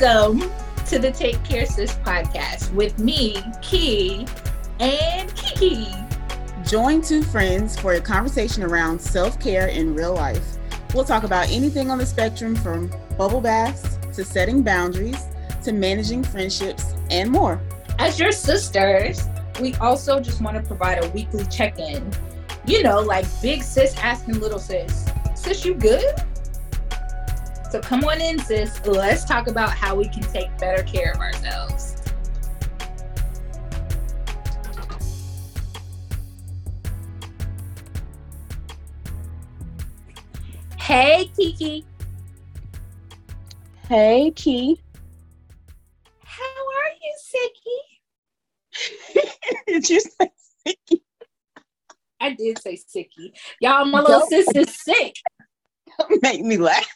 Welcome to the Take Care Sis podcast with me, Ki, and Kiki. Join two friends for a conversation around self care in real life. We'll talk about anything on the spectrum from bubble baths to setting boundaries to managing friendships and more. As your sisters, we also just want to provide a weekly check in. You know, like big sis asking little sis, Sis, you good? So come on in, sis. Let's talk about how we can take better care of ourselves. Hey, Kiki. Hey, Ki. How are you, Sicky? did you say Sicky? I did say Sicky. Y'all, my little sis is sick. Don't make me laugh.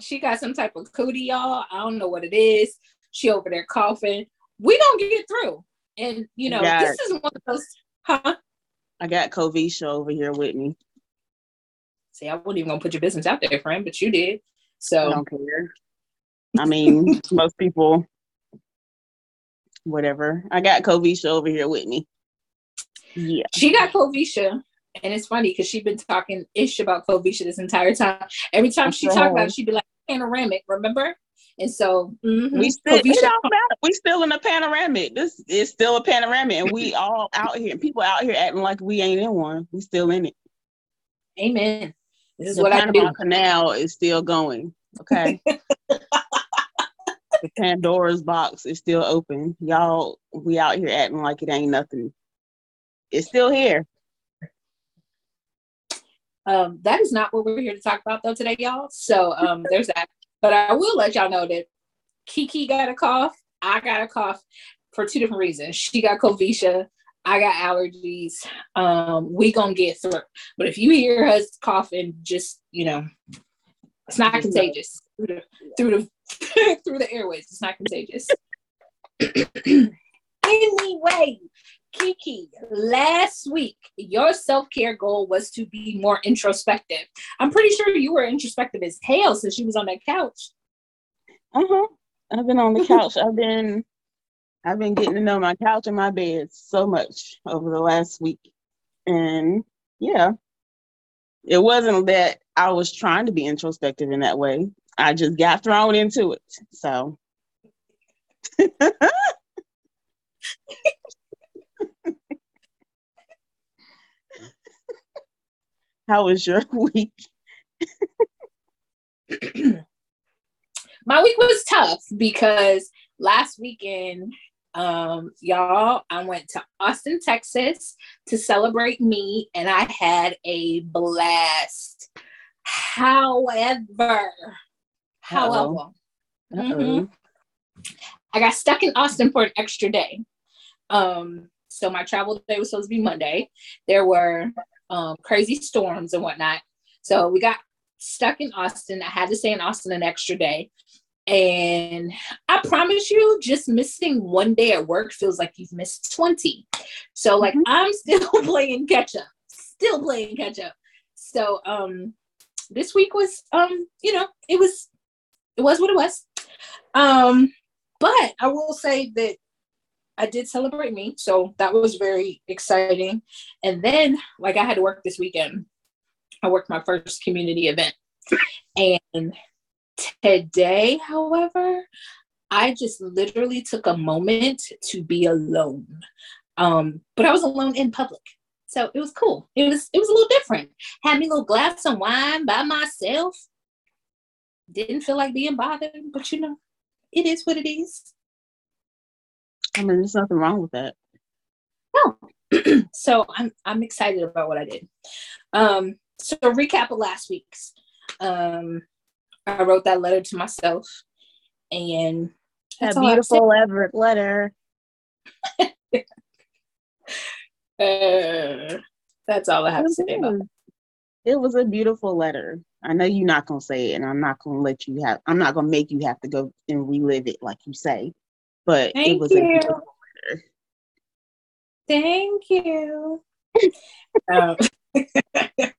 She got some type of cootie, y'all. I don't know what it is. She over there coughing. We don't get through. And you know, Got this is one of those, huh? I got Covisha over here with me. See, I wasn't even gonna put your business out there, friend, but you did. I So don't care. I mean, most people, whatever. I got Covisha over here with me. Yeah. she got Covisha. And it's funny because she's been talking ish about Covisha this entire time. Every time she talked about it, she'd be like panoramic, remember? And so mhm, We still, it Covisha- don't matter. We still in a panoramic. This is still a panoramic, and we all out here. People out here acting like we ain't in one. We still in it. Amen. This is the what I Panama do. Canal is still going. Okay. the Pandora's box is still open. Y'all, we out here acting like it ain't nothing. It's still here. Um, that is not what we're here to talk about though today, y'all. So um, there's that. But I will let y'all know that Kiki got a cough. I got a cough for two different reasons. She got Covisha. I got allergies. Um, we gonna get through. But if you hear us coughing, just you know, it's not contagious through the through the through the airways. It's not contagious. anyway, Kiki, last week your self care goal was to be more introspective. I'm pretty sure you were introspective as hell since you was on that couch. Uh-huh. I've been on the couch. I've been I've been getting to know my couch and my bed so much over the last week. And yeah. It wasn't that I was trying to be introspective in that way. I just got thrown into it. So How was your week? My week was tough because last weekend, um, y'all, I went to Austin, Texas to celebrate me, and I had a blast. However, however, Mhm. I got stuck in Austin for an extra day. Um, so my travel day was supposed to be Monday. There were um, crazy storms and whatnot. So we got stuck in Austin. I had to stay in Austin an extra day. And I promise you, just missing one day at work feels like you've missed 20. So like Mhm. I'm still playing catch up, still playing catch up. So um this week was um, you know, it was it was what it was. Um, but I will say that I did celebrate me, so that was very exciting. And then, like, I had to work this weekend. I worked my first community event, and today, however, I just literally took a moment to be alone. Um, but I was alone in public. So it was cool. It was it was a little different. Had me a little glass of wine by myself. Didn't feel like being bothered, but you know, it is what it is. I mean, there's nothing wrong with that. No. so I'm I'm excited about what I did. Um, so recap of last week's. Um, I wrote that letter to myself, and That that's all I have to say. beautiful Everett letter. Uh, that's all I have to say about. was. It was a beautiful letter. I know you're not gonna say it, and I'm not gonna let you have. I'm not gonna make you have to go and relive it like you say. But it Thank was a you. beautiful letter. Thank you. um,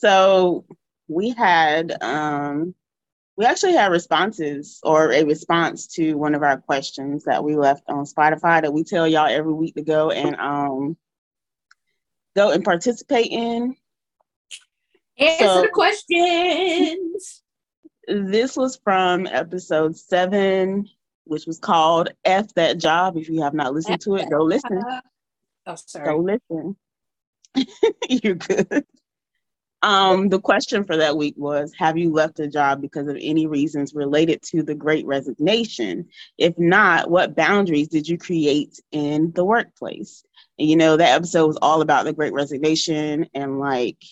So we had um, we actually had responses or a response to one of our questions that we left on Spotify that we tell y'all every week to go and um, go and participate in. Answer so, the questions. This was from episode seven, which was called F That Job. If you have not listened to it, go listen. Oh, sorry. Go listen. You're good. Um, the question for that week was Have you left a job because of any reasons related to the great resignation? If not, what boundaries did you create in the workplace? And you know, that episode was all about the great resignation and like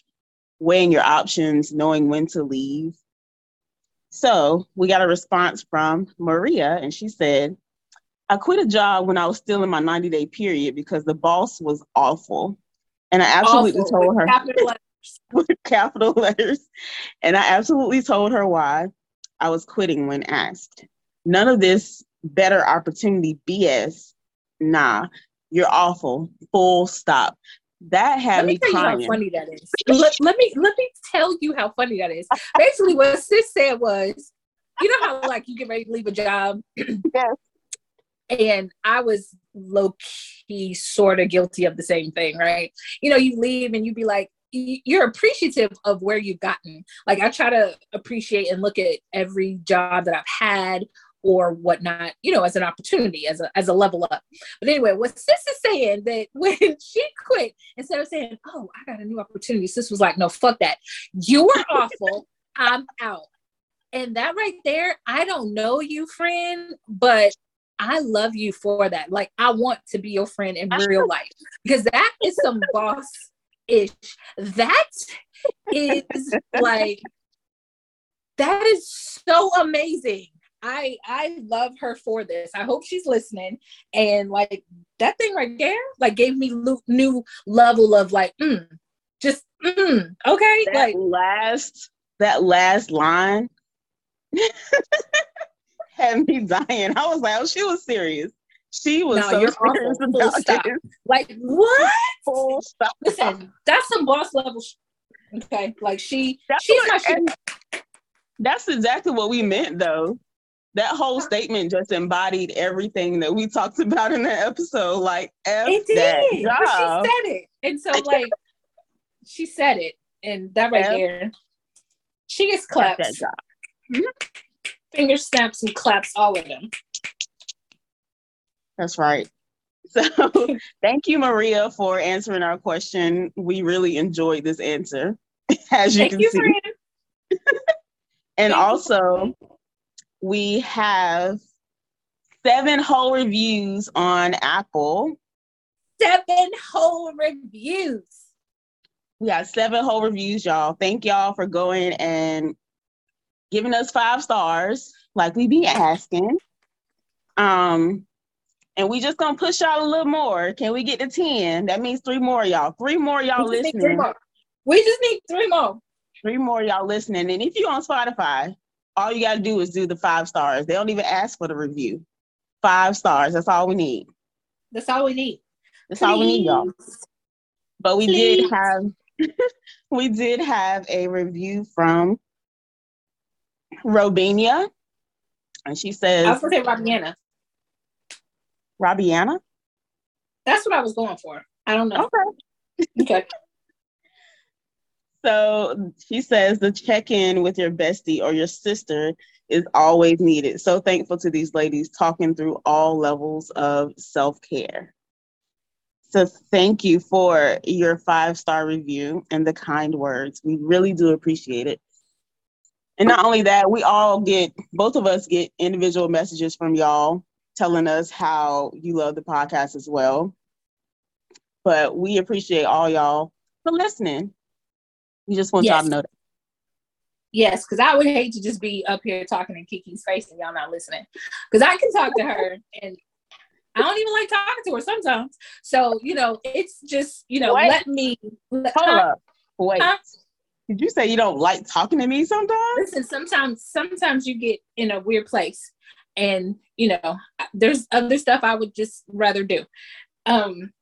weighing your options, knowing when to leave. So we got a response from Maria, and she said, I quit a job when I was still in my 90 day period because the boss was awful. And I absolutely awful. told her with capital letters. And I absolutely told her why I was quitting when asked. None of this better opportunity BS. Nah, you're awful. Full stop. That had let me, me tell crying. you how funny that is. let, let me let me tell you how funny that is. Basically, what sis said was, you know how like you get ready to leave a job. yes. And I was low key sort of guilty of the same thing, right? You know, you leave and you be like, you're appreciative of where you've gotten. Like I try to appreciate and look at every job that I've had or whatnot, you know, as an opportunity, as a as a level up. But anyway, what sis is saying that when she quit, instead of saying, Oh, I got a new opportunity, sis was like, No, fuck that. You were awful. I'm out. And that right there, I don't know you, friend, but I love you for that. Like I want to be your friend in real life because that is some boss ish. That is like that is so amazing. I I love her for this. I hope she's listening. And like that thing right there, like gave me lo- new level of like, mm, just mm, okay. That like last that last line had me dying. I was like, oh, she was serious. She was no, so you're serious awful. about stop. Like what? Full stop. Listen, that's some boss level. Sh- okay, like she, that's she's what, shit. That's exactly what we meant, though. That whole statement just embodied everything that we talked about in that episode. Like, F it did. That job. But she said it, and so like, she said it, and that right F- there, she gets claps. That job. Mm-hmm. Finger snaps and claps, all of them. That's right. So thank you, Maria, for answering our question. We really enjoyed this answer, as you thank can you, see. and thank also, you. We have seven whole reviews on Apple. Seven whole reviews. We got seven whole reviews, y'all. Thank y'all for going and giving us five stars, like we be asking. Um, and we just gonna push y'all a little more. Can we get to 10? That means three more y'all. Three more y'all we listening. More. We just need three more. Three more y'all listening. And if you're on Spotify, all you gotta do is do the five stars. They don't even ask for the review. Five stars. That's all we need. That's all we need. That's Please. all we need, y'all. But we Please. did have we did have a review from Robenia. And she says I was gonna say Robiana. Robiana? That's what I was going for. I don't know. Okay. okay. So she says the check in with your bestie or your sister is always needed. So thankful to these ladies talking through all levels of self care. So thank you for your five star review and the kind words. We really do appreciate it. And not only that, we all get, both of us get individual messages from y'all telling us how you love the podcast as well. But we appreciate all y'all for listening. We just want yes. y'all to know that. Yes, because I would hate to just be up here talking in Kiki's face and y'all not listening. Because I can talk to her and I don't even like talking to her sometimes. So, you know, it's just, you know, Wait. let me. Let, Hold huh? up. Wait. Huh? Did you say you don't like talking to me sometimes? Listen, sometimes sometimes you get in a weird place and you know there's other stuff i would just rather do um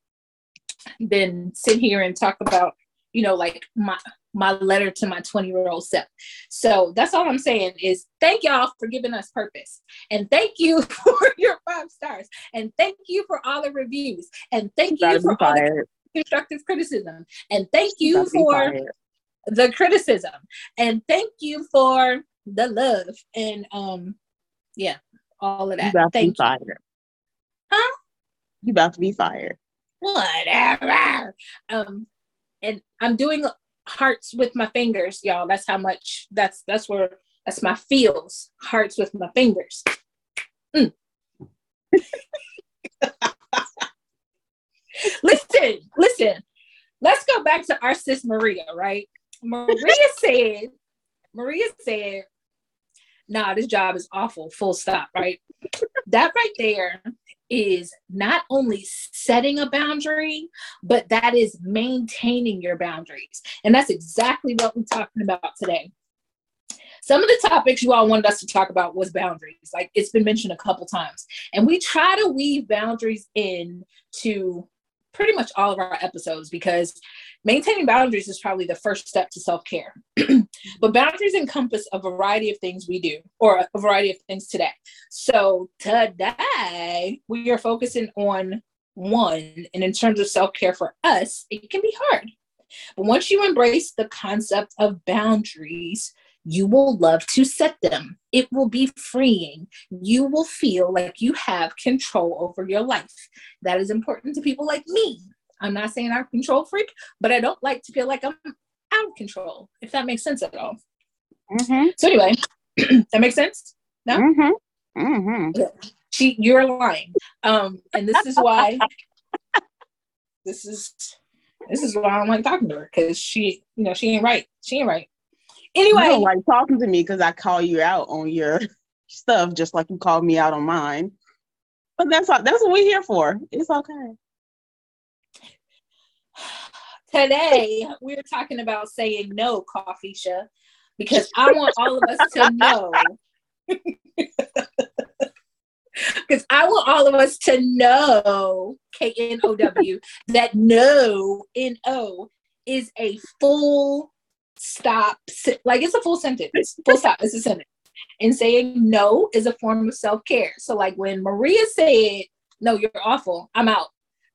than sit here and talk about you know, like my my letter to my 20 year old self. So that's all I'm saying is thank y'all for giving us purpose. And thank you for your five stars. And thank you for all the reviews. And thank you for all the constructive criticism. And thank you for the criticism. And thank you for the love. And um yeah, all of that. You thank to be fired. Huh? You about to be fired. Whatever. Um and I'm doing hearts with my fingers, y'all. That's how much that's that's where that's my feels. Hearts with my fingers. Mm. listen, listen. Let's go back to our sis Maria, right? Maria said, Maria said, nah, this job is awful, full stop, right? that right there is not only setting a boundary, but that is maintaining your boundaries. And that's exactly what we're talking about today. Some of the topics you all wanted us to talk about was boundaries. Like it's been mentioned a couple times. And we try to weave boundaries in to pretty much all of our episodes because maintaining boundaries is probably the first step to self-care. But boundaries encompass a variety of things we do or a variety of things today. So today we are focusing on one and in terms of self-care for us it can be hard. But once you embrace the concept of boundaries you will love to set them. It will be freeing. You will feel like you have control over your life. That is important to people like me. I'm not saying I'm a control freak, but I don't like to feel like I'm out of control, if that makes sense at all. Mm-hmm. So, anyway, that makes sense? No? Mm-hmm. Mm-hmm. She, you're lying. Um, and this is why. this is this is why I don't like talking to her because she, you know, she ain't right. She ain't right. Anyway, you don't like talking to me because I call you out on your stuff, just like you called me out on mine. But that's all, that's what we're here for. It's okay. Today we're talking about saying no, Coffee because I want all of us to know. Because I want all of us to know, K N O W, that no, N O, is a full stop, like it's a full sentence, full stop, it's a sentence. And saying no is a form of self care. So, like when Maria said, No, you're awful, I'm out.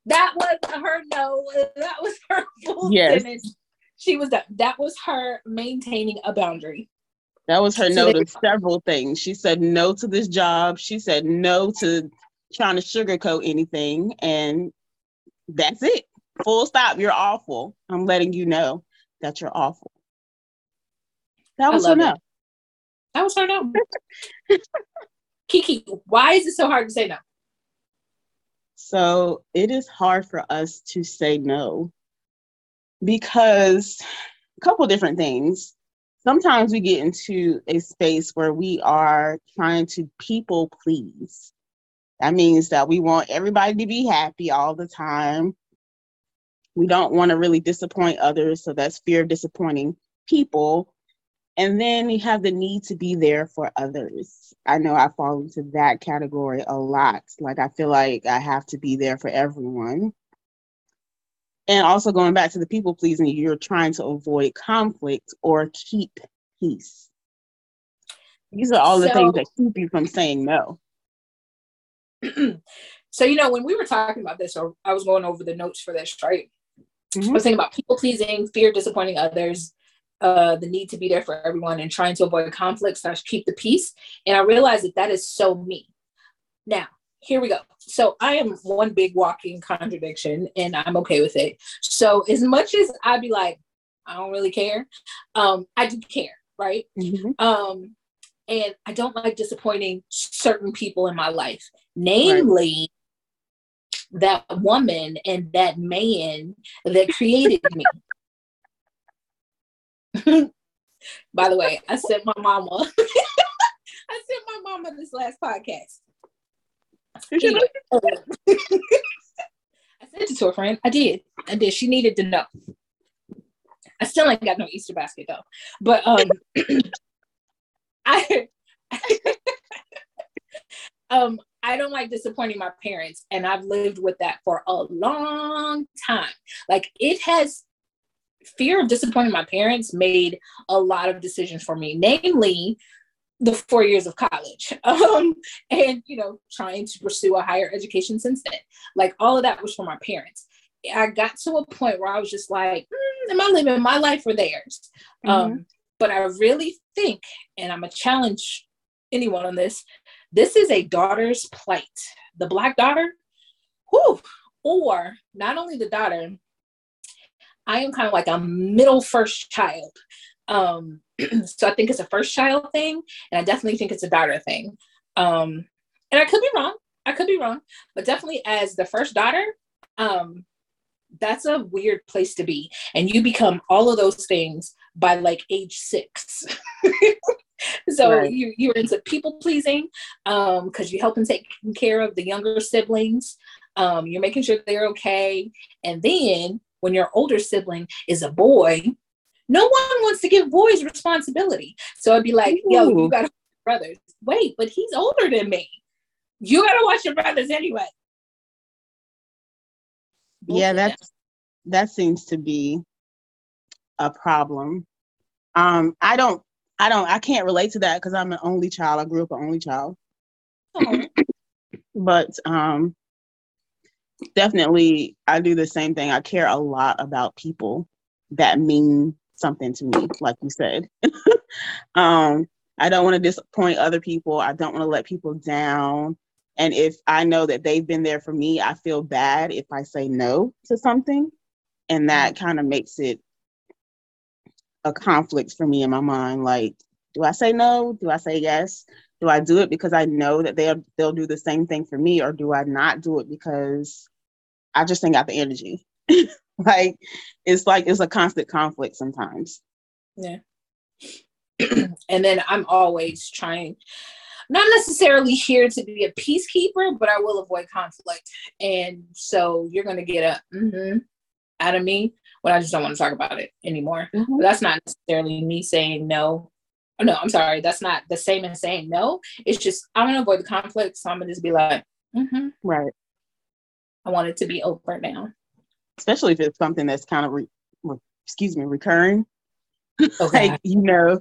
That was her no, that was her full yes. sentence. She was that, that was her maintaining a boundary. That was her no to several things. She said no to this job. She said no to trying to sugarcoat anything. And that's it. Full stop. You're awful. I'm letting you know that you're awful. That was her no. That was her no. Kiki, why is it so hard to say no? So it is hard for us to say no because a couple different things. Sometimes we get into a space where we are trying to people please. That means that we want everybody to be happy all the time. We don't want to really disappoint others. So that's fear of disappointing people. And then you have the need to be there for others. I know I fall into that category a lot. Like I feel like I have to be there for everyone. And also going back to the people pleasing, you're trying to avoid conflict or keep peace. These are all so, the things that keep you from saying no. so you know when we were talking about this, or I was going over the notes for this, right? Mm-hmm. I was thinking about people pleasing, fear disappointing others, uh, the need to be there for everyone and trying to avoid conflict slash keep the peace. And I realized that that is so me. Now, here we go. So I am one big walking contradiction and I'm okay with it. So as much as I'd be like, I don't really care, um, I do care, right? Mm-hmm. Um, and I don't like disappointing certain people in my life, namely right. that woman and that man that created me. By the way, I sent my mama. I sent my mama this last podcast. Anyway, uh, I sent it to a friend. I did. I did. She needed to know. I still ain't got no Easter basket though. But um I um I don't like disappointing my parents and I've lived with that for a long time. Like it has fear of disappointing my parents made a lot of decisions for me, namely the four years of college um, and you know trying to pursue a higher education since then. Like all of that was for my parents. I got to a point where i was just like mm, am i living my life or theirs? Mm-hmm. um, but i really think and i'm a challenge anyone on this this is a daughter's plight. The black daughter whew, or not only the daughter i am kind of like a middle first child um, so I think it's a first child thing, and I definitely think it's a daughter thing. Um, and I could be wrong. I could be wrong, but definitely as the first daughter, um, that's a weird place to be. And you become all of those things by like age six. so right. you, you're into people pleasing um because you're helping take care of the younger siblings um you're making sure they're okay and then when your older sibling is a boy no one wants to give boys responsibility. So I'd be like, Ooh. yo, you gotta brothers. Wait, but he's older than me. You gotta watch your brothers anyway. yeah, that's that seems to be a problem. Um, I don't I don't I can't relate to that because I'm an only child. I grew up an only child. Oh. but um definitely I do the same thing. I care a lot about people that mean something to me, like you said. um, I don't want to disappoint other people. I don't want to let people down. And if I know that they've been there for me, I feel bad if I say no to something. And that mm-hmm. kind of makes it a conflict for me in my mind. Like, do I say no? Do I say yes? Do I do it because I know that they'll they'll do the same thing for me, or do I not do it because I just ain't got the energy? like it's like it's a constant conflict sometimes. Yeah. and then I'm always trying not necessarily here to be a peacekeeper, but I will avoid conflict. And so you're gonna get a mm-hmm out of me when I just don't want to talk about it anymore. Mm-hmm. That's not necessarily me saying no. Oh, no, I'm sorry. That's not the same as saying no. It's just I'm going to avoid the conflict, so I'm gonna just be like, mm-hmm. right. I want it to be over now especially if it's something that's kind of, re, re, excuse me, recurring. Okay. like, you know,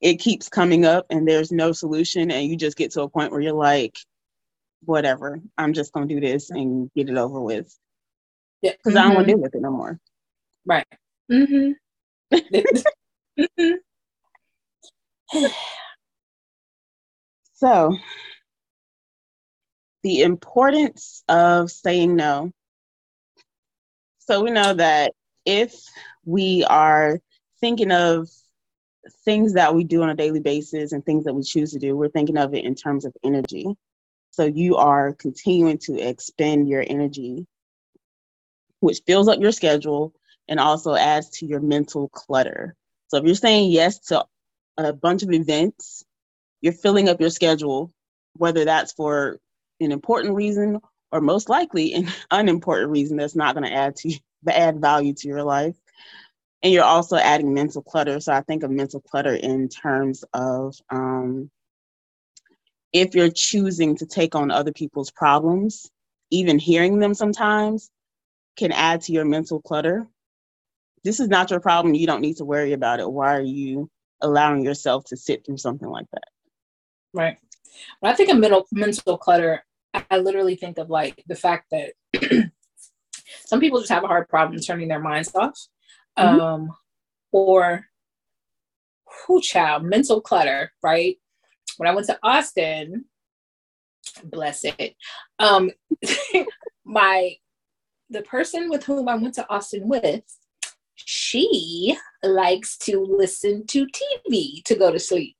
it keeps coming up and there's no solution, and you just get to a point where you're like, whatever, I'm just going to do this and get it over with. Yeah. Because mm-hmm. I don't want to mm-hmm. deal with it no more. Right. Mm-hmm. mm-hmm. so, the importance of saying no so we know that if we are thinking of things that we do on a daily basis and things that we choose to do, we're thinking of it in terms of energy. So you are continuing to expend your energy, which fills up your schedule and also adds to your mental clutter. So if you're saying yes to a bunch of events, you're filling up your schedule, whether that's for an important reason or most likely an unimportant reason that's not going to add to add value to your life. And you're also adding mental clutter. So i think of mental clutter in terms of um, if you're choosing to take on other people's problems even hearing them sometimes can add to your mental clutter. This is not your problem. You don't need to worry about it. Why are you allowing yourself to sit through something like that? Right when i think of mental mental clutter I literally think of like the fact that some people just have a hard problem turning their minds off. Mm-hmm. Um, or who child, mental clutter, right? When I went to Austin, bless it, um, my the person with whom I went to Austin with, she likes to listen to TV to go to sleep.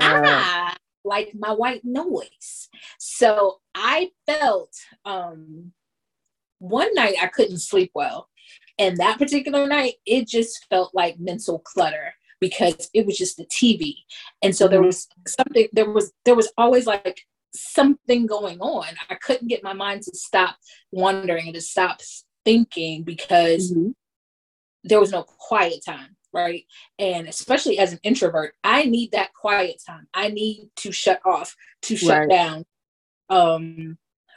Uh, I like my white noise. So I felt um, one night I couldn't sleep well. And that particular night, it just felt like mental clutter because it was just the TV. And so there mm-hmm. was something, there was, there was always like something going on. I couldn't get my mind to stop wondering and to stop thinking because mm-hmm. there was no quiet time right? And especially as an introvert, I need that quiet time. I need to shut off, to shut right. down, um,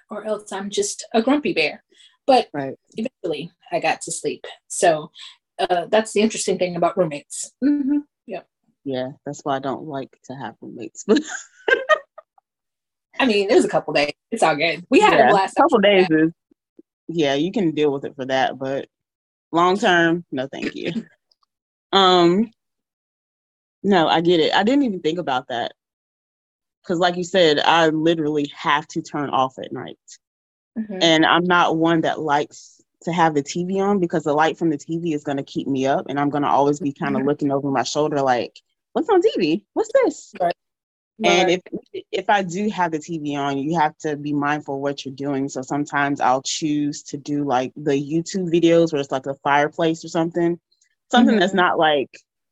or else I'm just a grumpy bear. But right. eventually, I got to sleep. So uh, that's the interesting thing about roommates. Mm-hmm. Yeah. Yeah, that's why I don't like to have roommates. But I mean, it was a couple days. It's all good. We had yeah, a blast. A couple days is yeah, you can deal with it for that, but long term, no, thank you. um, no, I get it. I didn't even think about that because, like you said, I literally have to turn off at night, mm-hmm. and I'm not one that likes to have the TV on because the light from the TV is going to keep me up, and I'm going to always be kind of mm-hmm. looking over my shoulder, like, "What's on TV? What's this?" Right. And if if I do have the TV on, you have to be mindful of what you're doing. So sometimes I'll choose to do like the YouTube videos where it's like a fireplace or something, something mm-hmm. that's not like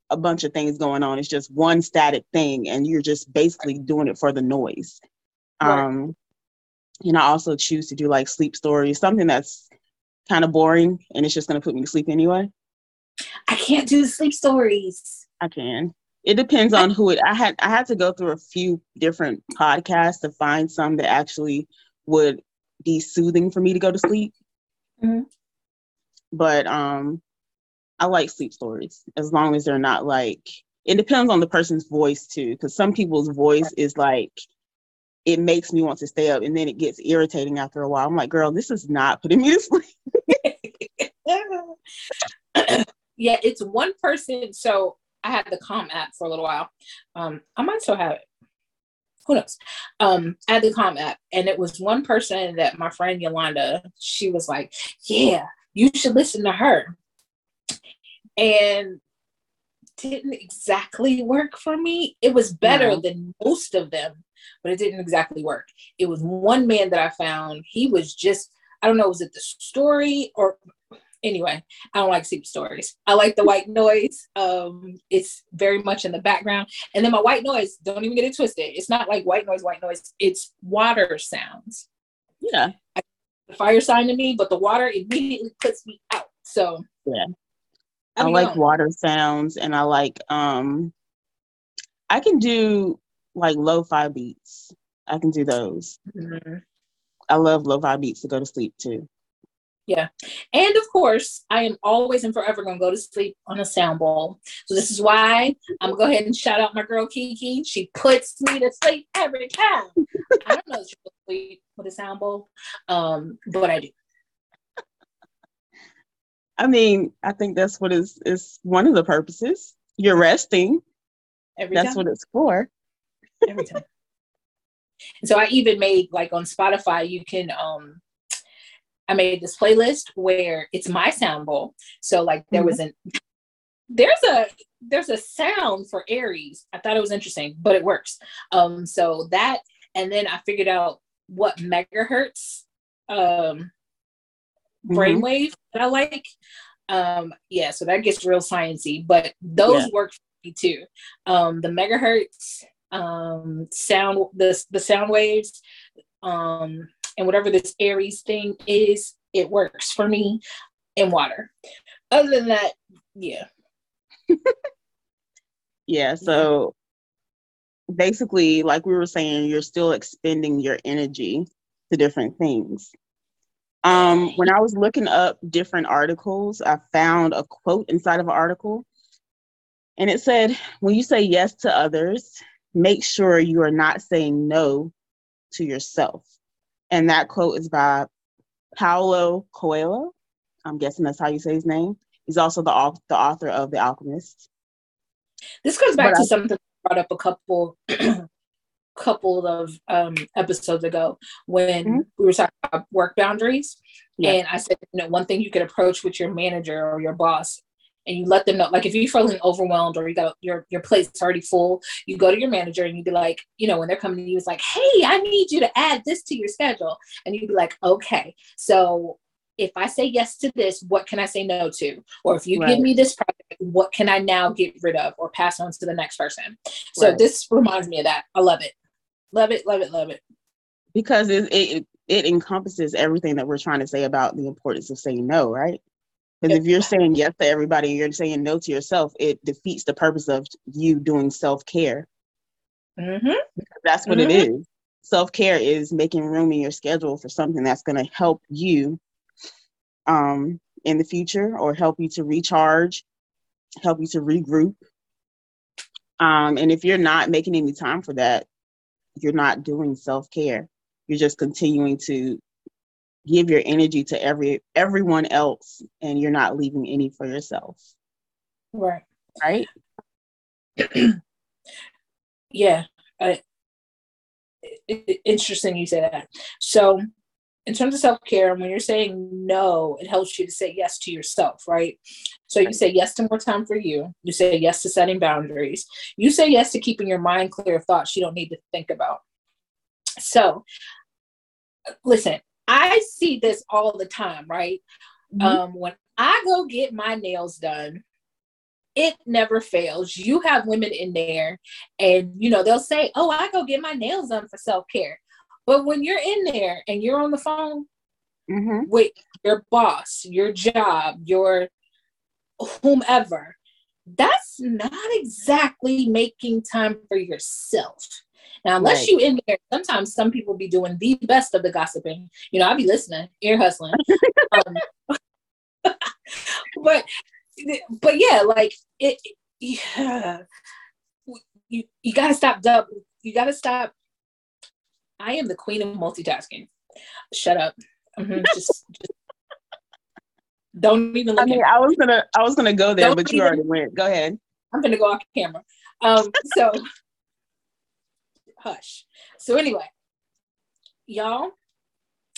a bunch of things going on. It's just one static thing, and you're just basically doing it for the noise. Right. Um, and I also choose to do like sleep stories, something that's kind of boring and it's just going to put me to sleep anyway. I can't do sleep stories. I can. It depends on who it. I had I had to go through a few different podcasts to find some that actually would be soothing for me to go to sleep. Mm-hmm. But um, I like sleep stories as long as they're not like. It depends on the person's voice too, because some people's voice is like it makes me want to stay up, and then it gets irritating after a while. I'm like, girl, this is not putting me to sleep. yeah, it's one person. So I had the Calm app for a little while. Um, I might still have it. Who knows? Um, I had the Calm app, and it was one person that my friend Yolanda. She was like, "Yeah, you should listen to her," and didn't exactly work for me. It was better no. than most of them, but it didn't exactly work. It was one man that I found. He was just I don't know, was it the story or anyway, I don't like sleep stories. I like the white noise. Um, it's very much in the background. And then my white noise, don't even get it twisted. It's not like white noise, white noise. It's water sounds. Yeah. I, the fire sign to me, but the water immediately puts me out. So yeah. I, I like know. water sounds and I like um I can do like lo-fi beats. I can do those. Mm-hmm. I love lo-fi beats to go to sleep too. Yeah. And of course, I am always and forever going to go to sleep on a sound bowl. So this is why I'm going to go ahead and shout out my girl Kiki. She puts me to sleep every time. I don't know if she will sleep with a sound bowl, um, but I do. I mean, I think that's what is is one of the purposes. You're resting. Every that's time. what it's for. Every time. And so I even made like on Spotify, you can um I made this playlist where it's my sound bowl. So like there mm-hmm. was an there's a there's a sound for Aries. I thought it was interesting, but it works. Um so that and then I figured out what megahertz um mm-hmm. brainwave that I like. Um yeah, so that gets real sciency, but those yeah. work for me too. Um the megahertz um sound the the sound waves um and whatever this Aries thing is, it works for me in water. Other than that, yeah. yeah, so basically, like we were saying, you're still expending your energy to different things. Um, when I was looking up different articles, I found a quote inside of an article. And it said, when you say yes to others, make sure you are not saying no to yourself. And that quote is by Paulo Coelho. I'm guessing that's how you say his name. He's also the, the author of The Alchemist. This goes back but to I, something I brought up a couple couple of um, episodes ago when mm-hmm. we were talking about work boundaries. Yeah. And I said, you know, one thing you could approach with your manager or your boss and you let them know like if you're feeling overwhelmed or you got your your plate's already full you go to your manager and you'd be like you know when they're coming to you it's like hey i need you to add this to your schedule and you'd be like okay so if i say yes to this what can i say no to or if you right. give me this project what can i now get rid of or pass on to the next person so right. this reminds me of that i love it love it love it love it because it, it it encompasses everything that we're trying to say about the importance of saying no right because if you're saying yes to everybody you're saying no to yourself, it defeats the purpose of you doing self care. Mm-hmm. That's what mm-hmm. it is. Self care is making room in your schedule for something that's going to help you um, in the future or help you to recharge, help you to regroup. Um, and if you're not making any time for that, you're not doing self care. You're just continuing to give your energy to every everyone else, and you're not leaving any for yourself. Right. Right. yeah. I, it, it, interesting you say that. So in terms of self-care when you're saying no it helps you to say yes to yourself right? So you say yes to more time for you. You say yes to setting boundaries. You say yes to keeping your mind clear of thoughts you don't need to think about. So listen i see this all the time right? Mm-hmm. um when i go get my nails done it never fails. You have women in there and you know they'll say oh i go get my nails done for self-care but when you're in there and you're on the phone mm-hmm. with your boss, your job, your whomever, that's not exactly making time for yourself. Now, unless right. you in there, sometimes some people be doing the best of the gossiping. You know, I'll be listening, ear hustling. um, but but yeah, like it yeah. You you gotta stop double you gotta stop I am the queen of multitasking. Shut up. Mm-hmm. just, just, don't even look. I mean, I was gonna, I was gonna go there, don't but you even, already went. Go ahead. I'm gonna go off camera. Um, so hush. So anyway, y'all,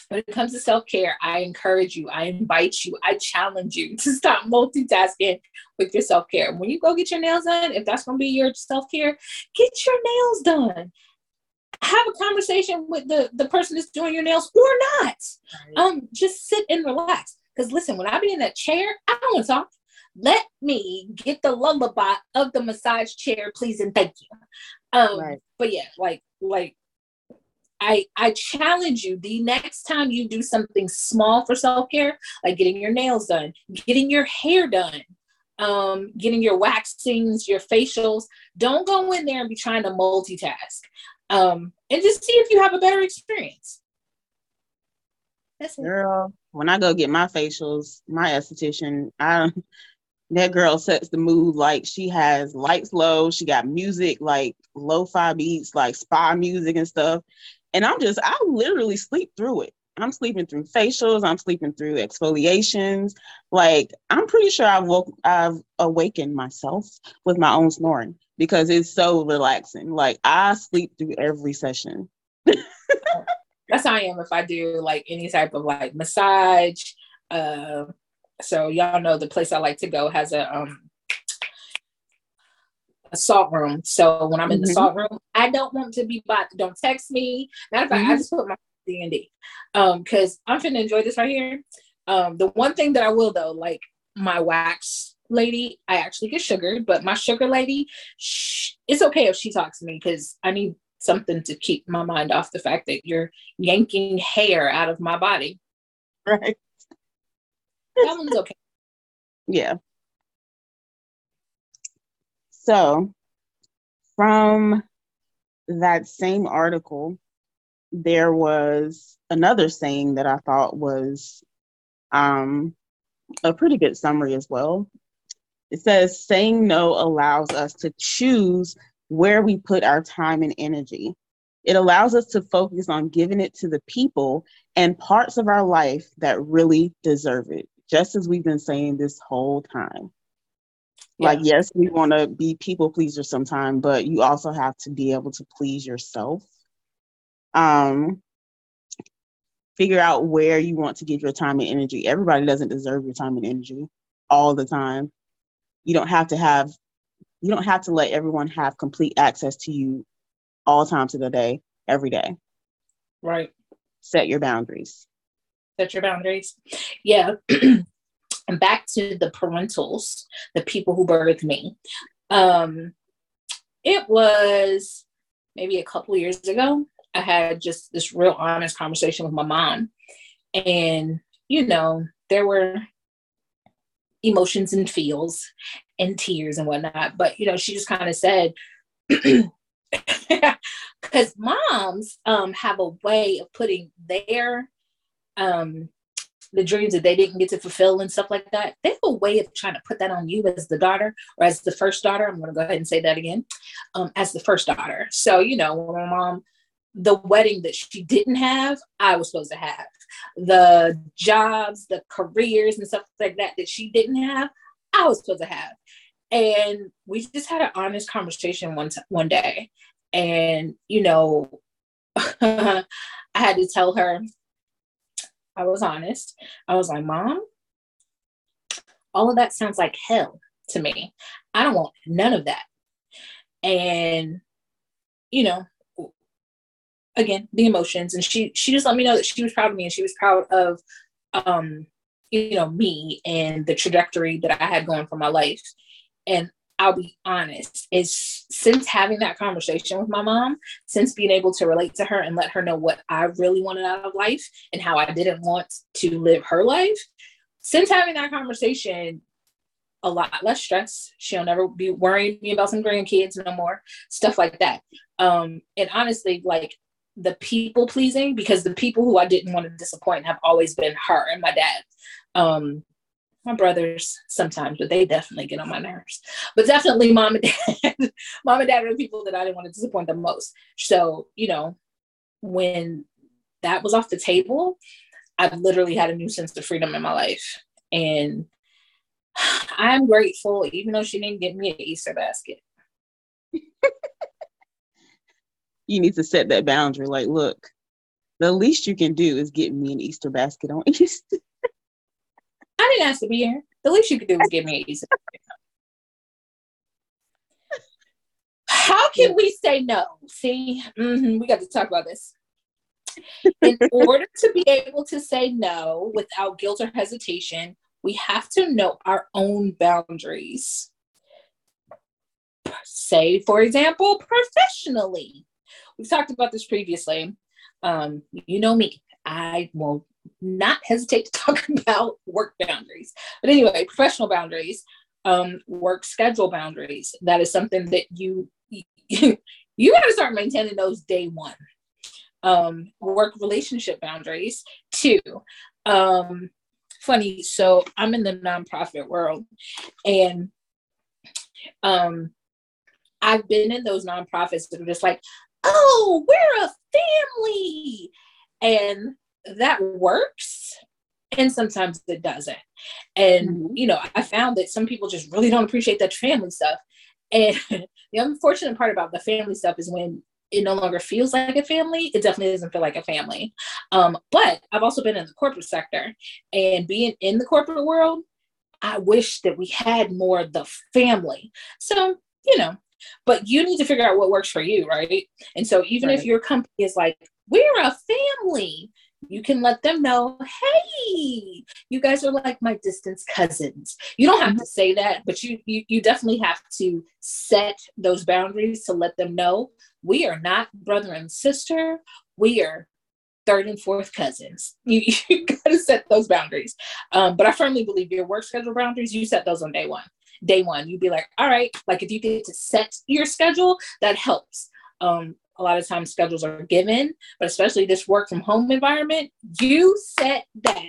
when it comes to self-care, I encourage you, I invite you, I challenge you to stop multitasking with your self-care. When you go get your nails done, if that's gonna be your self-care, get your nails done have a conversation with the the person that's doing your nails or not. Right. Um, just sit and relax. Because listen, when I be in that chair, I don't want to talk. Let me get the lullaby of the massage chair, please and thank you. Um, right. but yeah, like like I I challenge you the next time you do something small for self-care, like getting your nails done, getting your hair done, um, getting your waxings, your facials, don't go in there and be trying to multitask um, and just see if you have a better experience. That's it. Girl, when I go get my facials, my esthetician, I that girl sets the mood like she has lights low, she got music like lo-fi beats, like spa music and stuff. And I'm just, I literally sleep through it. I'm sleeping through facials, I'm sleeping through exfoliations. Like I'm pretty sure I've woke I've awakened myself with my own snoring because it's so relaxing. Like I sleep through every session. That's how I am if I do like any type of like massage. Uh, so y'all know the place I like to go has a um a salt room. So when I'm in mm-hmm. the salt room, I don't want to be bought. Don't text me. Matter of fact, mm-hmm. I just put my D and D um because I'm finna enjoy this right here. Um, the one thing that I will though, like my wax lady, I actually get sugared, but my sugar lady, it's okay if she talks to me because I need something to keep my mind off the fact that you're yanking hair out of my body. Right. That one's okay. Yeah. So, from that same article, there was another saying that I thought was um, a pretty good summary as well. It says saying no allows us to choose where we put our time and energy. It allows us to focus on giving it to the people and parts of our life that really deserve it, just as we've been saying this whole time. Yeah. Like, yes, we want to be people pleasers sometimes, but you also have to be able to please yourself. Um, figure out where you want to give your time and energy. Everybody doesn't deserve your time and energy all the time. You don't have to have you don't have to let everyone have complete access to you all times of the day every day. Right. Set your boundaries. Set your boundaries. Yeah. And back to the parentals the people who birthed me. Um it was maybe a couple years ago i had just this real honest conversation with my mom and you know there were emotions and feels and tears and whatnot. But you know, she just kind of said, because moms um, have a way of putting their um, the dreams that they didn't get to fulfill and stuff like that, they have a way of trying to put that on you as the daughter or as the first daughter. I'm going to go ahead and say that again, um, as the first daughter. So, you know, when my mom, the wedding that she didn't have, I was supposed to have. The jobs, the careers, and stuff like that that she didn't have, I was supposed to have. And we just had an honest conversation one t- one day, and you know, I had to tell her I was honest. I was like, Mom, all of that sounds like hell to me. I don't want none of that. And, you know, again, the emotions. And she she just let me know that she was proud of me and she was proud of um, you know, me and the trajectory that I had going for my life. And I'll be honest, is since having that conversation with my mom, since being able to relate to her and let her know what I really wanted out of life and how I didn't want to live her life, since having that conversation, a lot less stress. She'll never be worrying me about some grandkids no more, stuff like that. Um, and honestly, like the people pleasing, because the people who I didn't want to disappoint have always been her and my dad. Um, my brothers sometimes, but they definitely get on my nerves. But definitely mom and dad. mom and dad are the people that I didn't want to disappoint the most. So, you know, when that was off the table, I've literally had a new sense of freedom in my life. And I'm grateful, even though she didn't get me an Easter basket. You need to set that boundary. Like, look, the least you can do is get me an Easter basket on Easter. I didn't ask to be here. The least you could do is give me a Easter. How can we say no? See, mm-hmm, we got to talk about this. In order to be able to say no without guilt or hesitation, we have to know our own boundaries. Say, for example, professionally. We've talked about this previously. Um, you know me, I will not hesitate to talk about work boundaries. But anyway, professional boundaries, um, work schedule boundaries. That is something that you you, you got to start maintaining those day one. Um, work relationship boundaries too. Um, funny, so I'm in the nonprofit world, and um, I've been in those nonprofits that are just like, oh, we're a family, and that works and sometimes it doesn't. And mm-hmm. you know i found that some people just really don't appreciate that family stuff. And the unfortunate part about the family stuff is when it no longer feels like a family it definitely doesn't feel like a family. Um, but i've also been in the corporate sector and being in the corporate world i wish that we had more the family. So you know but you need to figure out what works for you right and so even right. if your company is like we're a family you can let them know, hey, you guys are like my distance cousins. You don't have mm-hmm. to say that, but you, you you definitely have to set those boundaries to let them know we are not brother and sister. We are third and fourth cousins. You, you got to set those boundaries. Um, but I firmly believe your work schedule boundaries, you set those on day one. Day one, you'd be like, all right, like if you get to set your schedule, that helps. Um, a lot of times schedules are given, but especially this work from home environment, you set that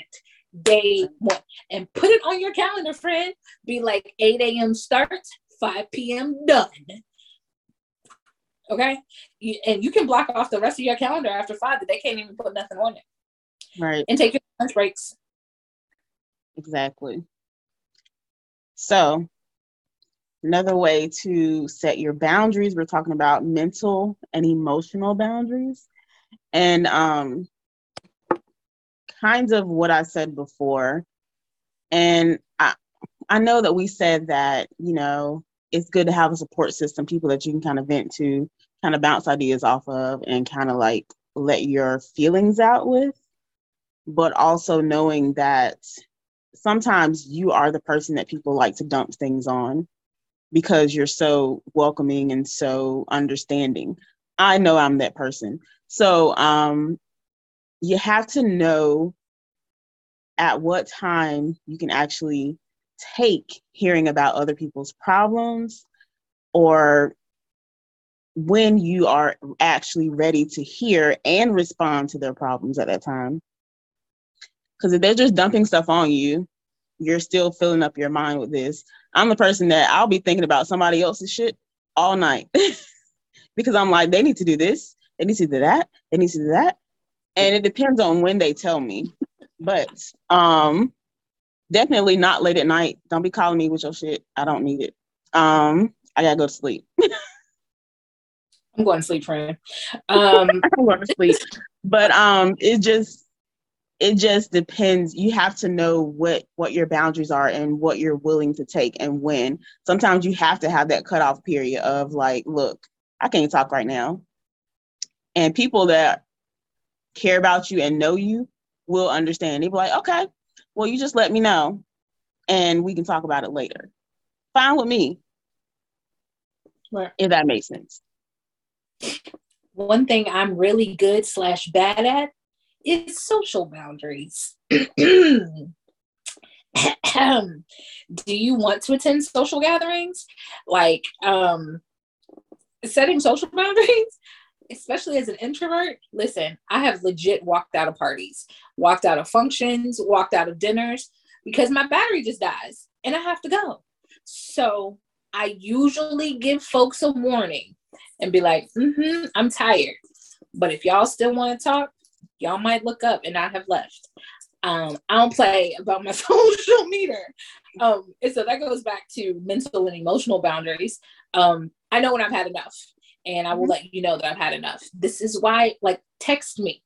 day one and put it on your calendar, friend. Be like 8 a.m. start, 5 p.m. done. Okay. And you can block off the rest of your calendar after five that they can't even put nothing on it. Right. And take your lunch breaks. Exactly. So Another way to set your boundaries, we're talking about mental and emotional boundaries. And um, kinds of what I said before. And I, I know that we said that, you know, it's good to have a support system, people that you can kind of vent to, kind of bounce ideas off of, and kind of like let your feelings out with. But also knowing that sometimes you are the person that people like to dump things on because you're so welcoming and so understanding. I know I'm that person. So um, you have to know at what time you can actually take hearing about other people's problems or when you are actually ready to hear and respond to their problems at that time. Because if they're just dumping stuff on you, you're still filling up your mind with this. I'm the person that I'll be thinking about somebody else's shit all night because I'm like, they need to do this, they need to do that, they need to do that. And it depends on when they tell me. But um definitely not late at night. Don't be calling me with your shit. I don't need it. Um, I gotta go to sleep. I'm going to sleep, friend. Um, I'm going to sleep. But um, it just it just depends. You have to know what what your boundaries are and what you're willing to take and when. Sometimes you have to have that cutoff period of like, look, I can't talk right now. And people that care about you and know you will understand. They'll be like, okay, well, you just let me know and we can talk about it later. Fine with me. Right. If that makes sense. One thing I'm really good slash bad at is social boundaries. Do you want to attend social gatherings? Like um setting social boundaries, especially as an introvert. Listen, I have legit walked out of parties, walked out of functions, walked out of dinners because my battery just dies and I have to go. So I usually give folks a warning and be like, mm-hmm, I'm tired. But if y'all still want to talk, y'all might look up and I have left. Um, I don't play about my social meter. Um, and so that goes back to mental and emotional boundaries. Um, I know when I've had enough and I will mm-hmm. let you know that I've had enough. This is why, like, text me.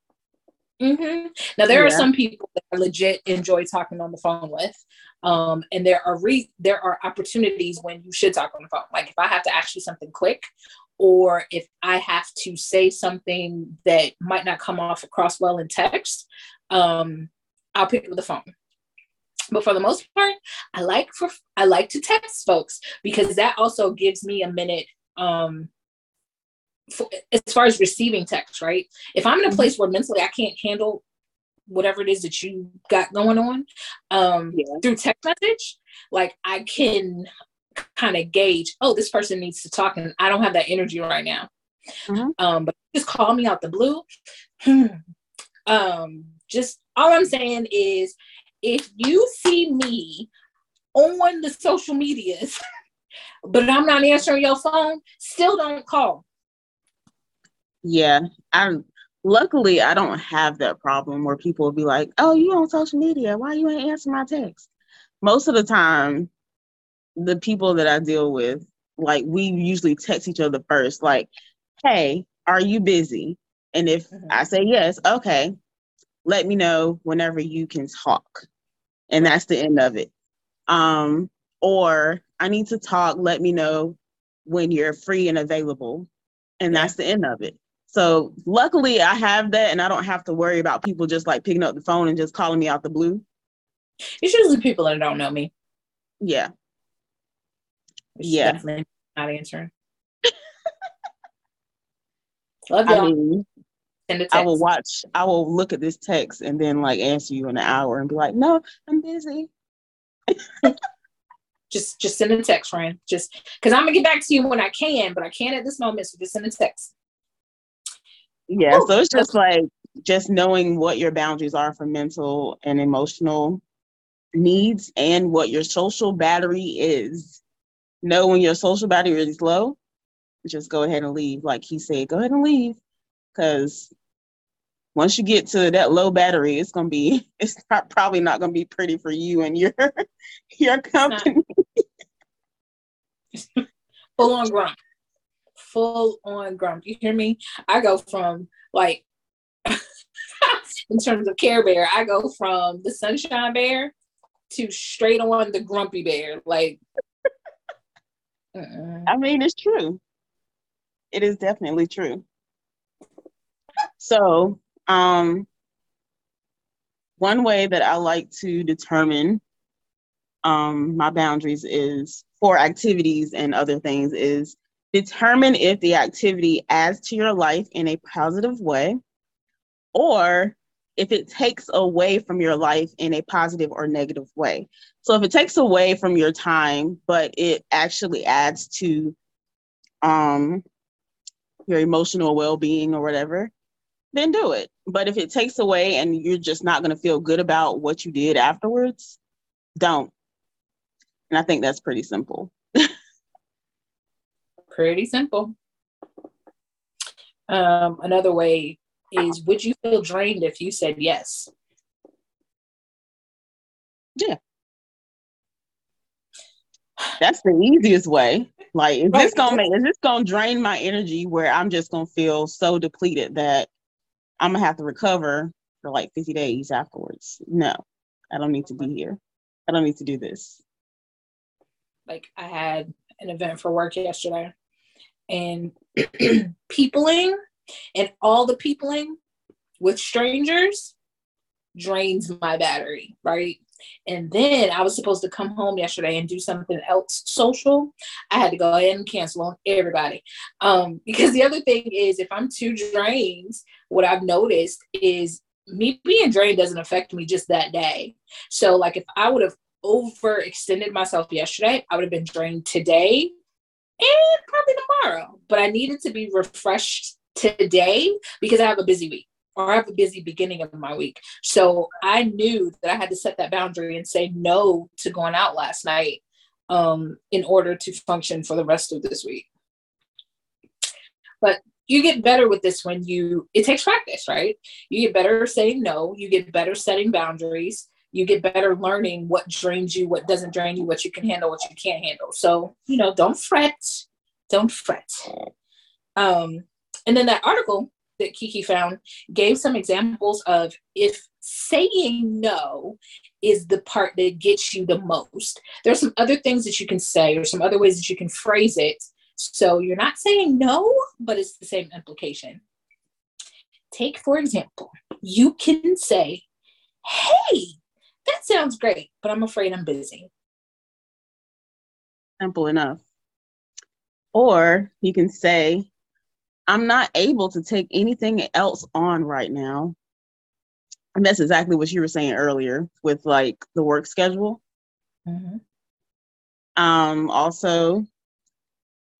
Mm-hmm. Now there yeah. are some people that I legit enjoy talking on the phone with, um, and there are re- there are opportunities when you should talk on the phone. Like if I have to ask you something quick, or if I have to say something that might not come off across well in text, um, I'll pick up the phone. But for the most part, I like for I like to text folks because that also gives me a minute um, for, as far as receiving text, right? If I'm in a mm-hmm. place where mentally I can't handle whatever it is that you got going on um, yeah. through text message, like I can kind of gauge, oh, this person needs to talk, and I don't have that energy right now. Mm-hmm. Um, but just call me out the blue. um, just all I'm saying is, if you see me on the social medias, but I'm not answering your phone, still don't call. Yeah, I'm. Luckily, I don't have that problem where people will be like, "Oh, you on social media? Why you ain't answer my text?" Most of the time, the people that I deal with, like we usually text each other first, like, hey, are you busy? And if mm-hmm. I say yes, okay, let me know whenever you can talk. And that's the end of it. Um, or I need to talk, let me know when you're free and available. And that's the end of it. So luckily I have that and I don't have to worry about people just like picking up the phone and just calling me out the blue. It's usually people that don't know me. Yeah yeah. Definitely not answering. Love y'all. I mean, I will watch, I will look at this text and then like answer you in an hour and be like, no, I'm busy. just just send a text, friend. Just because I'm gonna get back to you when I can, but I can't at this moment, so just send a text. Yeah, Ooh. so it's just like just knowing what your boundaries are for mental and emotional needs and what your social battery is know when your social battery is low, just go ahead and leave. Like he said, go ahead and leave. Because once you get to that low battery, it's gonna be it's not, probably not gonna be pretty for you and your your company. Full on grump. Full on grump. You hear me? I go from like in terms of Care Bear, I go from the Sunshine Bear to straight on the Grumpy Bear. Like I mean, it's true. It is definitely true. So, um, one way that I like to determine um, my boundaries is for activities and other things is determine if the activity adds to your life in a positive way or if it takes away from your life in a positive or negative way. So if it takes away from your time, but it actually adds to um, your emotional well-being or whatever, then do it. But if it takes away and you're just not going to feel good about what you did afterwards, don't. And I think that's pretty simple. pretty simple. Um, another way is would you feel drained if you said yes? Yeah. That's the easiest way. Like, is this gonna make is this gonna drain my energy where I'm just gonna feel so depleted that I'm gonna have to recover for like 50 days afterwards? No, I don't need to be here. I don't need to do this. Like I had an event for work yesterday and peopling and all the peopling with strangers drains my battery, right? And then I was supposed to come home yesterday and do something else social. I had to go ahead and cancel on everybody. Um, because the other thing is, if I'm too drained, what I've noticed is me being drained doesn't affect me just that day. So, like, if I would have overextended myself yesterday, I would have been drained today and probably tomorrow. But I needed to be refreshed today because I have a busy week or I have a busy beginning of my week. So I knew that I had to set that boundary and say no to going out last night um, in order to function for the rest of this week. But you get better with this when you, it takes practice, right? You get better saying no, you get better setting boundaries, you get better learning what drains you, what doesn't drain you, what you can handle, what you can't handle. So, you know, don't fret, don't fret. Um, and then that article that Kiki found gave some examples of if saying no is the part that gets you the most. There's some other things that you can say or some other ways that you can phrase it. So you're not saying no, but it's the same implication. Take, for example, you can say, Hey, that sounds great, but I'm afraid I'm busy. Simple enough. Or you can say, I'm not able to take anything else on right now. And that's exactly what you were saying earlier with like the work schedule. Mm-hmm. Um, also,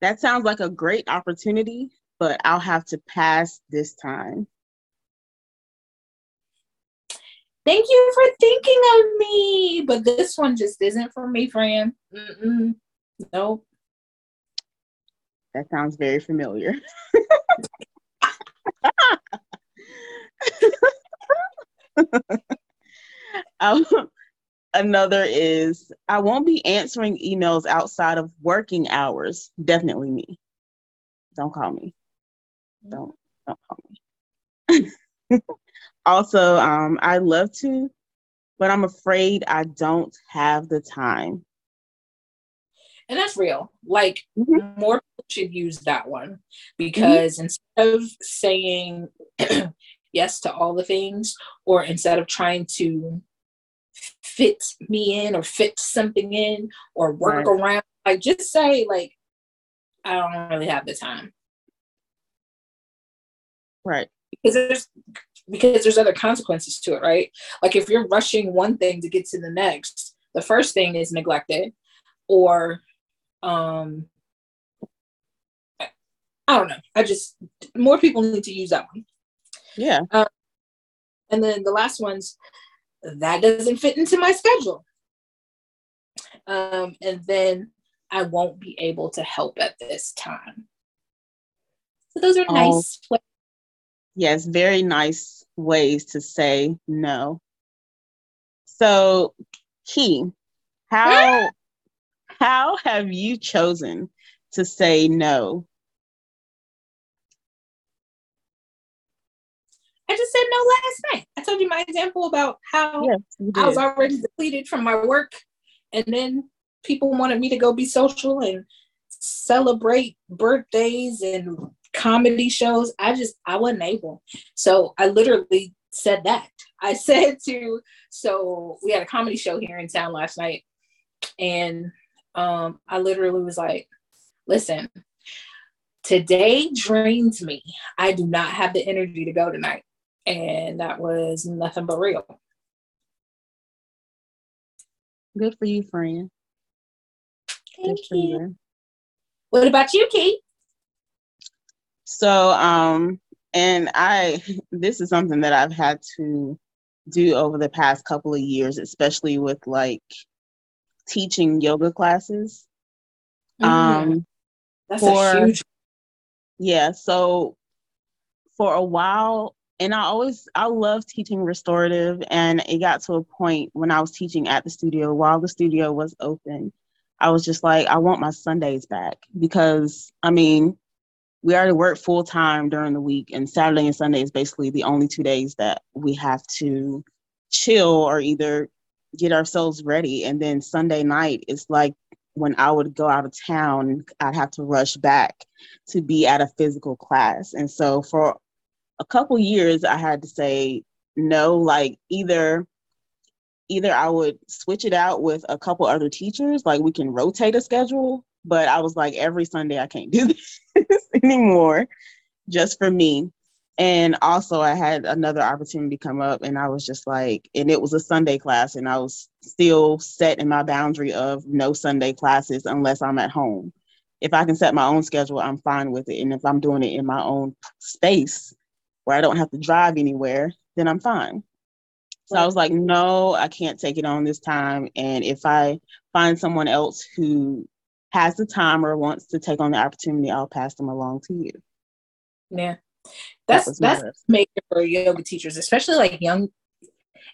that sounds like a great opportunity, but I'll have to pass this time. Thank you for thinking of me, but this one just isn't for me, friend. Mm-mm. Nope. That sounds very familiar. um, another is I won't be answering emails outside of working hours. Definitely me. Don't call me. Don't don't call me. also, um, I love to, but I'm afraid I don't have the time and that's real like mm-hmm. more people should use that one because mm-hmm. instead of saying yes to all the things or instead of trying to fit me in or fit something in or work right. around like just say like i don't really have the time right because there's because there's other consequences to it right like if you're rushing one thing to get to the next the first thing is neglected or um I don't know. I just more people need to use that one. Yeah. Um, and then the last one's that doesn't fit into my schedule. Um, and then I won't be able to help at this time. So those are oh. nice. Ways. Yes, very nice ways to say no. So, Ki, how how have you chosen to say no? I just said no last night. I told you my example about how yes, I was already depleted from my work, and then people wanted me to go be social and celebrate birthdays and comedy shows. I just I wasn't able. So I literally said that. I said to so we had a comedy show here in town last night, and um, I literally was like, listen, today drains me. I do not have the energy to go tonight. And that was nothing but real. Good for you, friend. Thank Good you. What about you, Kate? So, um, and I this is something that I've had to do over the past couple of years, especially with like teaching yoga classes. Mm-hmm. Um, That's for, a huge. Yeah, so for a while, and I always I love teaching restorative, and it got to a point when I was teaching at the studio while the studio was open. I was just like, I want my Sundays back because I mean, we already work full time during the week, and Saturday and Sunday is basically the only two days that we have to chill or either get ourselves ready. And then Sunday night is like when I would go out of town, I'd have to rush back to be at a physical class. And so for a couple years, I had to say no, like either either I would switch it out with a couple other teachers, like we can rotate a schedule. But I was like, every Sunday I can't do this anymore, just for me. And also, I had another opportunity come up, and I was just like, and it was a Sunday class, and I was still set in my boundary of no Sunday classes unless I'm at home. If I can set my own schedule, I'm fine with it. And if I'm doing it in my own space where I don't have to drive anywhere, then I'm fine. So I was like, no, I can't take it on this time. And if I find someone else who has the time or wants to take on the opportunity, I'll pass them along to you. Yeah. That's that that's major for yoga teachers, especially like young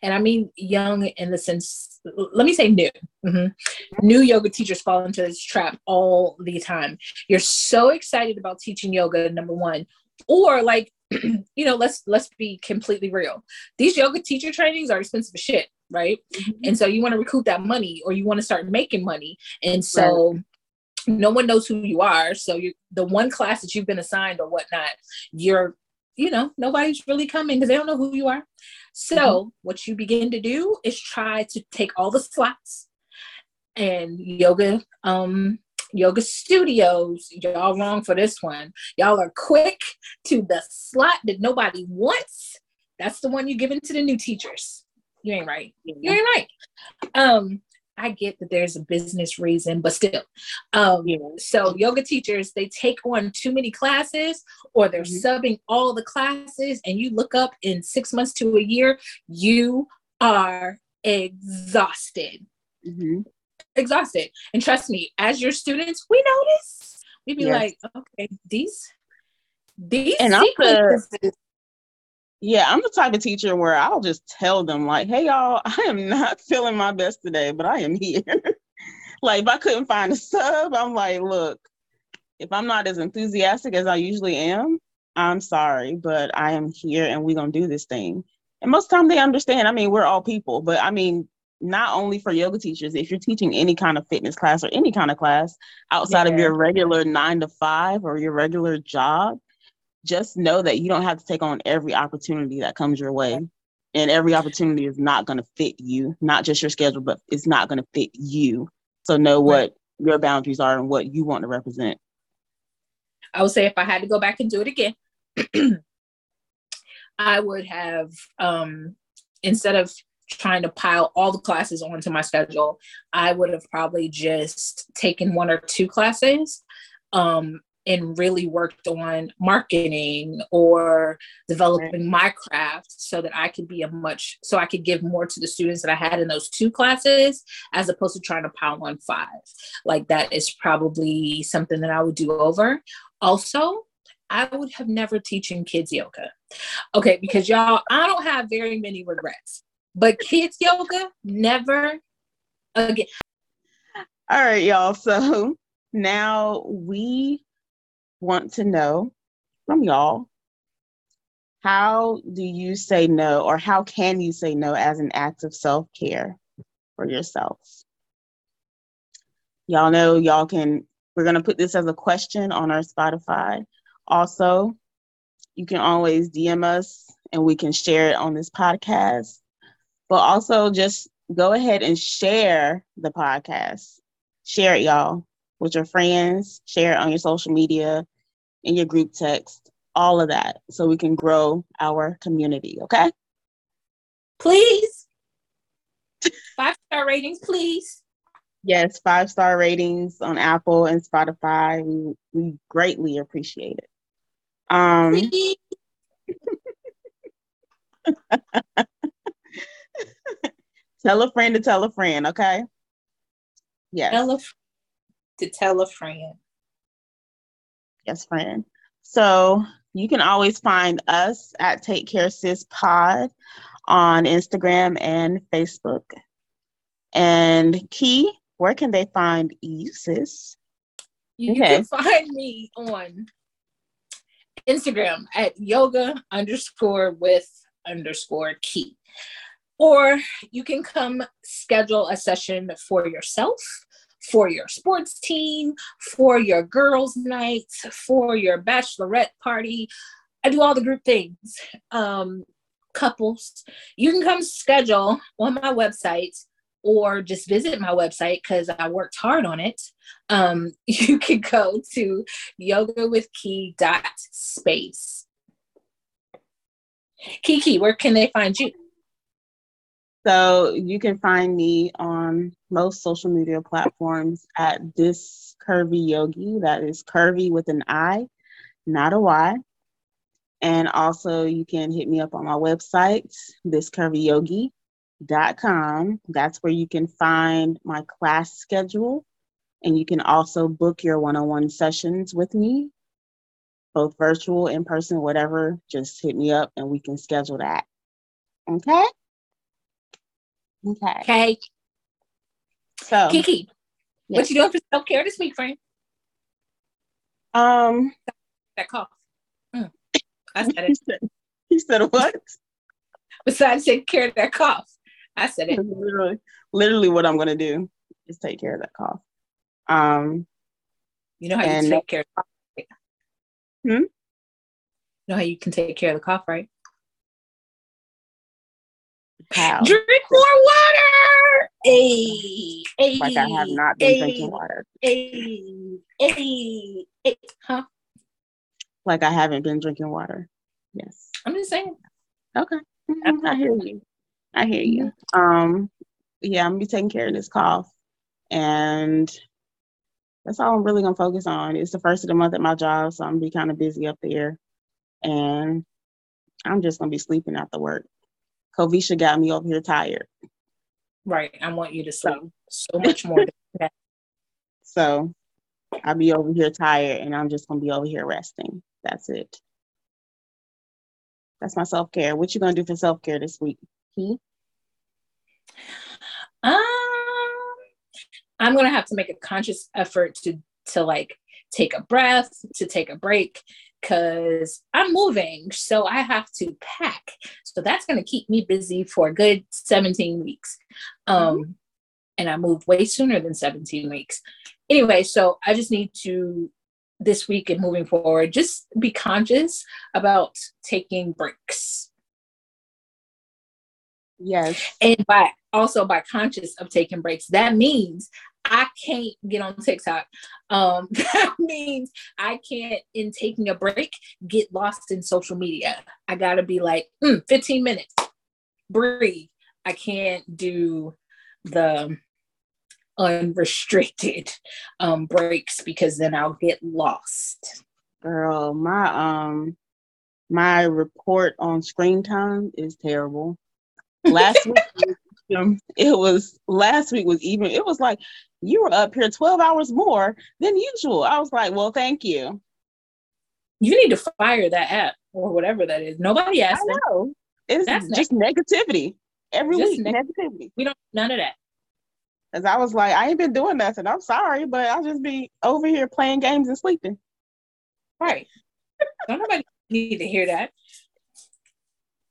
and I mean young in the sense, let me say new. Mm-hmm. New yoga teachers fall into this trap all the time. You're so excited about teaching yoga, number one, or like, you know, let's let's be completely real. These yoga teacher trainings are expensive as shit, right? Mm-hmm. And so you want to recoup that money, or you want to start making money, and so. Right no one knows who you are so you the one class that you've been assigned or whatnot you're you know nobody's really coming because they don't know who you are. So mm-hmm. what you begin to do is try to take all the slots and yoga um yoga studios. Y'all wrong for this one. Y'all are quick to the slot that nobody wants. That's the one you're giving to the new teachers. You ain't right. You ain't right. Um I get that there's a business reason, but still. Um, yeah. So yoga teachers, they take on too many classes or they're mm-hmm. subbing all the classes and you look up in six months to a year, you are exhausted. Mm-hmm. Exhausted. And trust me, as your students, we notice. We'd be yes. like, okay, these these and sequences yeah, I'm the type of teacher where I'll just tell them, like, hey, y'all, I am not feeling my best today, but I am here. like, if I couldn't find a sub, I'm like, look, if I'm not as enthusiastic as I usually am, I'm sorry, but I am here and we're going to do this thing. And most of the time they understand. I mean, we're all people, but I mean, not only for yoga teachers, if you're teaching any kind of fitness class or any kind of class outside yeah. of your regular nine to five or your regular job, just know that you don't have to take on every opportunity that comes your way. And every opportunity is not going to fit you, not just your schedule, but it's not going to fit you. So know what your boundaries are and what you want to represent. I would say if I had to go back and do it again, I would have, um, instead of trying to pile all the classes onto my schedule, I would have probably just taken one or two classes um, and really worked on marketing or developing my craft so that I could be a much so I could give more to the students that I had in those two classes as opposed to trying to pile on five. Like that is probably something that I would do over. Also, I would have never teaching kids yoga. Okay, because y'all, I don't have very many regrets. But kids yoga, never again. All right, y'all. So now we want to know from y'all how do you say no or how can you say no as an act of self-care for yourself? Y'all know y'all can we're going to put this as a question on our spotify. Also you can always dm us and we can share it on this podcast. But also just go ahead and share the podcast. Share it y'all with your friends, share it on your social media, in your group text, all of that, so we can grow our community. Okay? Please. Five star ratings, please. Yes, five star ratings on Apple and Spotify. We we greatly appreciate it. Um, tell a friend to tell a friend, okay? Yes. Tell a, to tell a friend. Yes, friend. So you can always find us at Take Care Sis Pod on Instagram and Facebook. And Ki, where can they find you, sis? You okay. can find me on Instagram at yoga underscore with underscore ki. Or you can come schedule a session for yourself, for your sports team, for your girls' night, for your bachelorette party. I do all the group things. Um, couples. You can come schedule on my website or just visit my website because I worked hard on it. Um, you can go to yogawithki.space. Kiki, where can they find you? So you can find me on most social media platforms at this curvy yogi. That is curvy with an I, not a Y. And also you can hit me up on my website, thiscurviyogi.com. That's where you can find my class schedule. And you can also book your one-on-one sessions with me, both virtual, in person, whatever. Just hit me up and we can schedule that. Okay? Okay. Okay. So Kiki, yeah. what you doing for self care this week, friend? Um, that cough. Mm. I said it. He said, he said what? Besides taking care of that cough, I said it. Literally, literally, what I'm gonna do is take care of that cough. Um, you know how you take care of cough. Right? Hmm. You know how you can take care of the cough, right? How? Drink more water. Hey, hey, like I have not been drinking water. Hey, hey, hey, huh? Like I haven't been drinking water. Yes. I'm just saying. Okay. Mm-hmm. I hear you. I hear you. Um, yeah, I'm gonna be taking care of this cough, and that's all I'm really gonna focus on. It's the first of the month at my job, so I'm gonna be kind of busy up there, and I'm just gonna be sleeping after work. Kovisha got me over here tired. Right. I want you to sleep so, so much more that. So I'll be over here tired and I'm just gonna be over here resting. That's it. That's my self-care. What you gonna do for self-care this week? Ki? Um I'm gonna have to make a conscious effort to to like take a breath, to take a break, because I'm moving. So I have to pack. So that's going to keep me busy for a good 17 weeks. Um, mm-hmm. And I move way sooner than 17 weeks. Anyway, so I just need to, this week and moving forward, just be conscious about taking breaks. Yes. And by also by conscious of taking breaks, that means I can't get on TikTok. Um, that means I can't, in taking a break, get lost in social media. I gotta be like, mm, 15 minutes, breathe. I can't do the unrestricted um, breaks because then I'll get lost. Girl, my um my report on screen time is terrible. Last week Um, it was last week was even it was like you were up here 12 hours more than usual. I was like, well, thank you. You need to fire that app or whatever that is. Nobody asked. I know. Them. It's That's just negativity every just week. negativity. We don't none of that. Cause I was like, I ain't been doing nothing. I'm sorry, but I'll just be over here playing games and sleeping. Right. don't nobody need to hear that.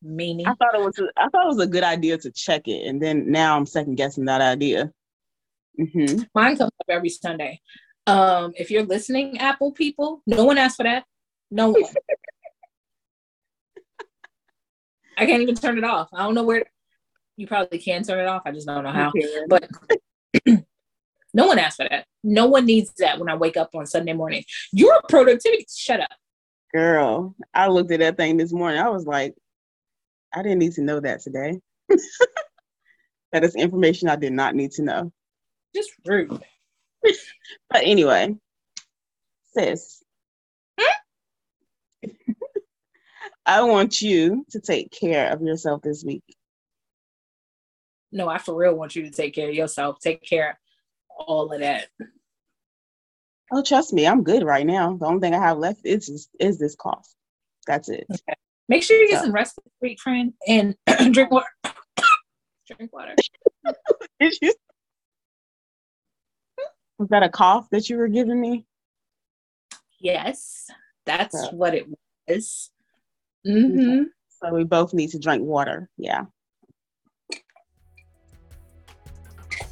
Meaning. I thought it was. A, I thought it was a good idea to check it, and then now I'm second guessing that idea. Mm-hmm. Mine comes up every Sunday. Um, if you're listening, Apple people, no one asked for that. No one. I can't even turn it off. I don't know where. You probably can turn it off. I just don't know how. But no one asked for that. No one needs that when I wake up on Sunday morning. Your productivity. Shut up. Girl, I looked at that thing this morning. I was like, I didn't need to know that today. that is information I did not need to know. Just rude. but anyway, sis. Hmm? I want you to take care of yourself this week. No, I for real want you to take care of yourself. Take care of all of that. Oh, trust me, I'm good right now. The only thing I have left is is, is this cough. That's it. Okay. Make sure you get so. some rest this week, friend, and drink water. drink water. you... Was that a cough that you were giving me? Yes, that's so. what it was. Mm-hmm. So we both need to drink water. Yeah.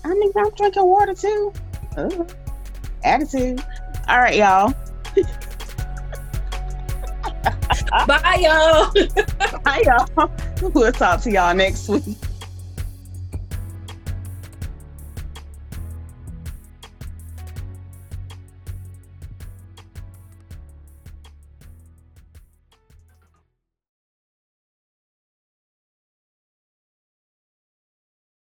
I mean, I'm drinking water too. Oh, attitude. All right, y'all. Bye, y'all. Bye, y'all. We'll talk to y'all next week.